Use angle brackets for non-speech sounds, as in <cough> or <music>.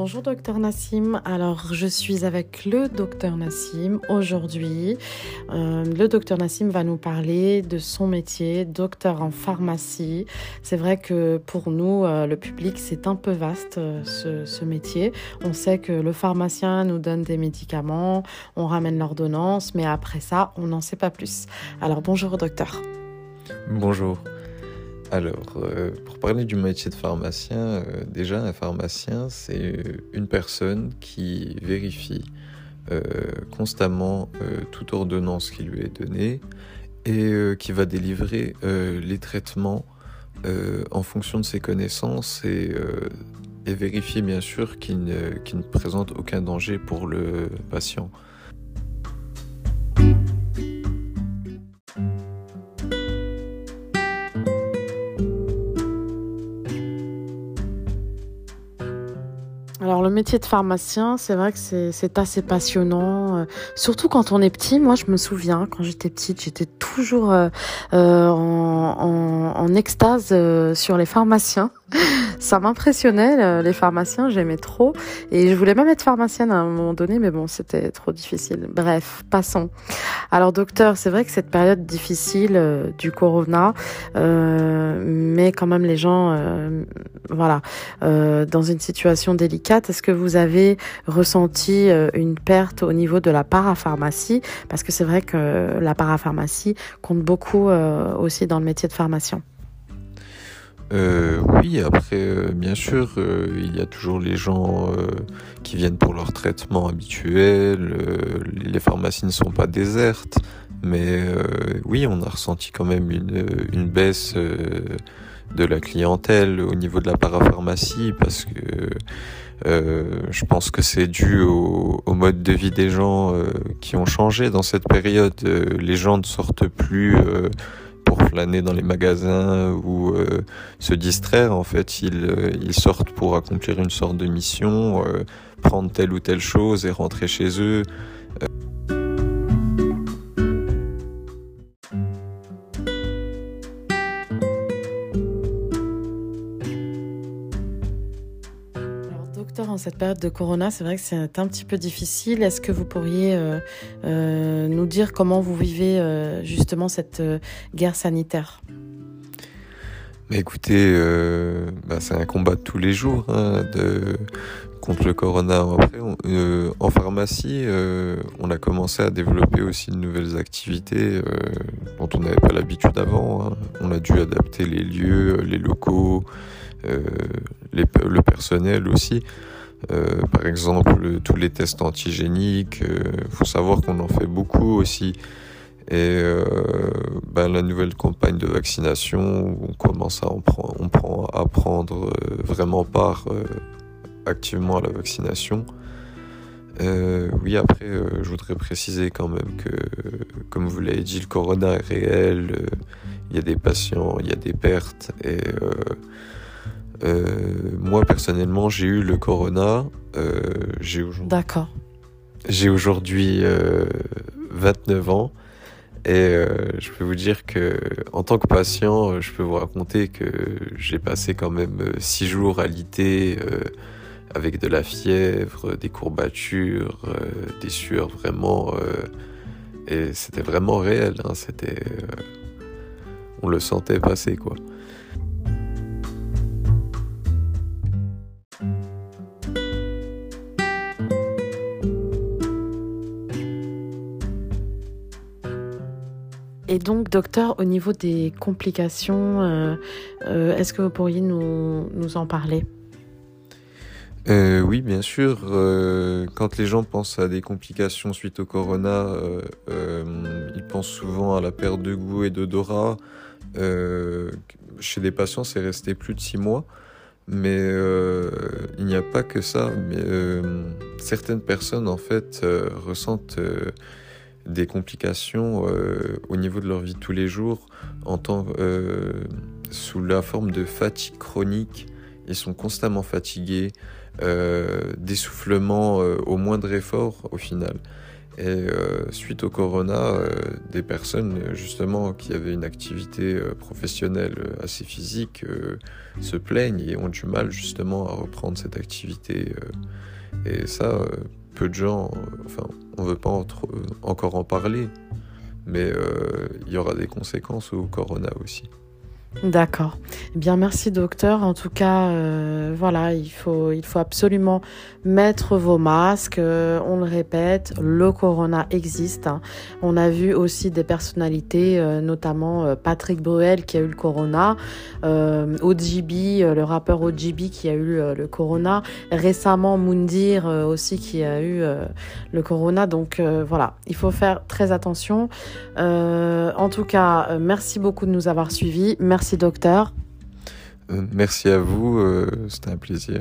bonjour docteur Nassim. Alors je suis avec le docteur Nassim aujourd'hui. Euh, le docteur Nassim va nous parler de son métier, docteur en pharmacie. C'est vrai que pour nous, euh, le public, c'est un peu vaste euh, ce, ce, métier. On sait que le pharmacien nous donne des médicaments, on ramène l'ordonnance, mais après ça, on n'en sait pas plus. Alors bonjour docteur. Bonjour. Alors, euh, pour parler du métier de pharmacien, euh, déjà un pharmacien, c'est une personne qui vérifie euh, constamment toute ordonnance qui lui est donnée et qui va délivrer les traitements en fonction de ses connaissances et, vérifier bien sûr qu'il ne présente aucun danger pour le patient. Alors le métier de pharmacien, c'est vrai que c'est assez passionnant, euh, surtout quand on est petit. Moi, je me souviens, quand j'étais petite, j'étais toujours euh, euh, en, en, extase sur les pharmaciens <laughs> ça m'impressionnait, euh, les pharmaciens, j'aimais trop. Et je voulais même être pharmacienne à un moment donné, mais bon, c'était trop difficile. Bref, passons. Alors, docteur, c'est vrai que cette période difficile euh, du corona euh, met quand même les gens, euh, voilà, dans une situation délicate. Est-ce que vous avez ressenti une perte au niveau de la parapharmacie? Parce que c'est vrai que la parapharmacie compte beaucoup aussi dans le métier de pharmacien. Euh, oui, après, euh, bien sûr, euh, il y a toujours les gens qui viennent pour leur traitement habituel. les pharmacies ne sont pas désertes, mais oui, on a ressenti quand même une, une baisse de la clientèle au niveau de la parapharmacie parce que je pense que c'est dû au, au, mode de vie des gens qui ont changé dans cette période. les gens ne sortent plus flâner dans les magasins ou euh, se distraire. En fait, ils, euh, ils, sortent pour accomplir une sorte de mission, euh, prendre telle ou telle chose et rentrer chez eux. En cette période de Corona, c'est vrai que c'est un petit peu difficile. Est-ce que vous pourriez euh, euh, nous dire comment vous vivez euh, justement cette guerre sanitaire? Mais écoutez, bah, c'est un combat de tous les jours hein, contre le corona. Après, en pharmacie, on a commencé à développer aussi de nouvelles activités dont on n'avait pas l'habitude avant. Hein. On a dû adapter les lieux, les locaux, les, le personnel aussi. Euh, par exemple, tous les tests antigéniques, il euh, faut savoir qu'on en fait beaucoup aussi. Et euh, ben, la nouvelle campagne de vaccination, on commence à en prendre, on prend à prendre vraiment part activement à la vaccination. oui, après, je voudrais préciser quand même que, comme vous l'avez dit, le corona est réel. Il y a des patients, il y a des pertes et euh, moi personnellement, j'ai eu le corona. Euh, j'ai aujourd'hui. D'accord. J'ai aujourd'hui 29 euh, ans. Et je peux vous dire que, en tant que patient, je peux vous raconter que j'ai passé quand même six jours à l'IT avec de la fièvre, des courbatures, des sueurs vraiment. et c'était vraiment réel. Hein, c'était, on le sentait passer quoi. Et donc, docteur, au niveau des complications, euh, euh, est-ce que vous pourriez nous, nous en parler? Euh, oui, bien sûr. quand les gens pensent à des complications suite au corona, ils pensent souvent à la perte de goût et d'odorat. chez des patients, c'est resté plus de six mois. Mais il n'y a pas que ça. Certaines personnes, en fait, ressentent des complications euh, au niveau de leur vie tous les jours en euh, sous la forme de fatigue chronique. Ils sont constamment fatigués, euh, d'essoufflement au moindre effort au final. Et euh, suite au corona, euh, des personnes justement qui avaient une activité euh, professionnelle assez physique se plaignent et ont du mal justement à reprendre cette activité. et ça, peu de gens, enfin, on ne veut pas encore en parler, mais il y aura des conséquences au corona aussi. D'accord. Eh bien, merci docteur. En tout cas, euh, voilà, il faut, absolument mettre vos masques. Euh, on le répète, le corona existe. Hein. On a vu aussi des personnalités, euh, notamment Patrick Bruel qui a eu le corona, OGB, le rappeur OGB qui a eu le corona, récemment Moundir aussi qui a eu le corona. Donc voilà, il faut faire très attention. en tout cas, merci beaucoup de nous avoir suivis. Merci Merci docteur. Euh, merci à vous, euh, c'était un plaisir.